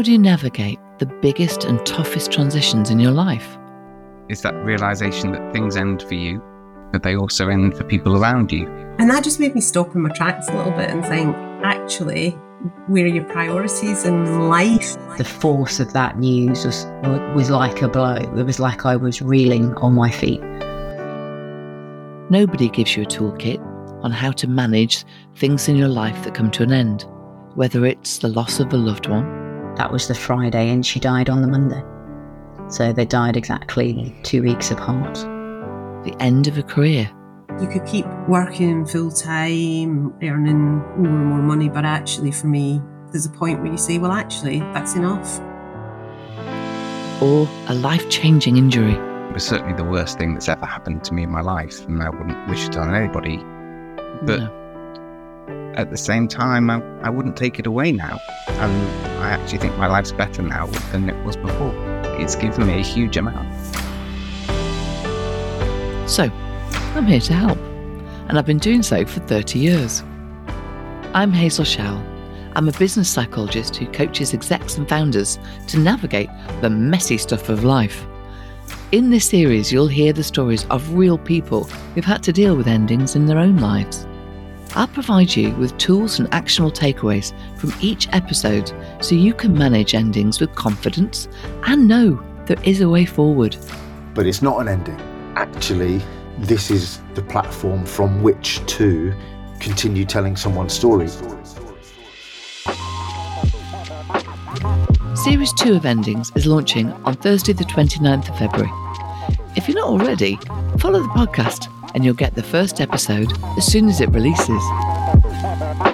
How do you navigate the biggest and toughest transitions in your life? It's that realization that things end for you, but they also end for people around you. And that just made me stop in my tracks a little bit and think, actually, where are your priorities in life? The force of that news was was like a blow. It was like I was reeling on my feet. Nobody gives you a toolkit on how to manage things in your life that come to an end, whether it's the loss of a loved one. That was the Friday, and she died on the Monday. So they died exactly two weeks apart. The end of a career. You could keep working full time, earning more and more money, but actually, for me, there's a point where you say, well, actually, that's enough. Or a life changing injury. It was certainly the worst thing that's ever happened to me in my life, and I wouldn't wish it on anybody. But No. At the same time, I, I wouldn't take it away now. And I actually think my life's better now than it was before. It's given me a huge amount. So, I'm here to help, and I've been doing so for 30 years. I'm Hazel Showell. I'm a business psychologist who coaches execs and founders to navigate the messy stuff of life. In this series, you'll hear the stories of real people who've had to deal with endings in their own lives. I'll provide you with tools and actionable takeaways from each episode so you can manage endings with confidence and know there is a way forward. but it's not an ending. Actually, this is the platform from which to continue telling someone's story. Series 2 of Endings is launching on Thursday, the 29th of February. If you're not already, follow the podcast and you'll get the first episode as soon as it releases.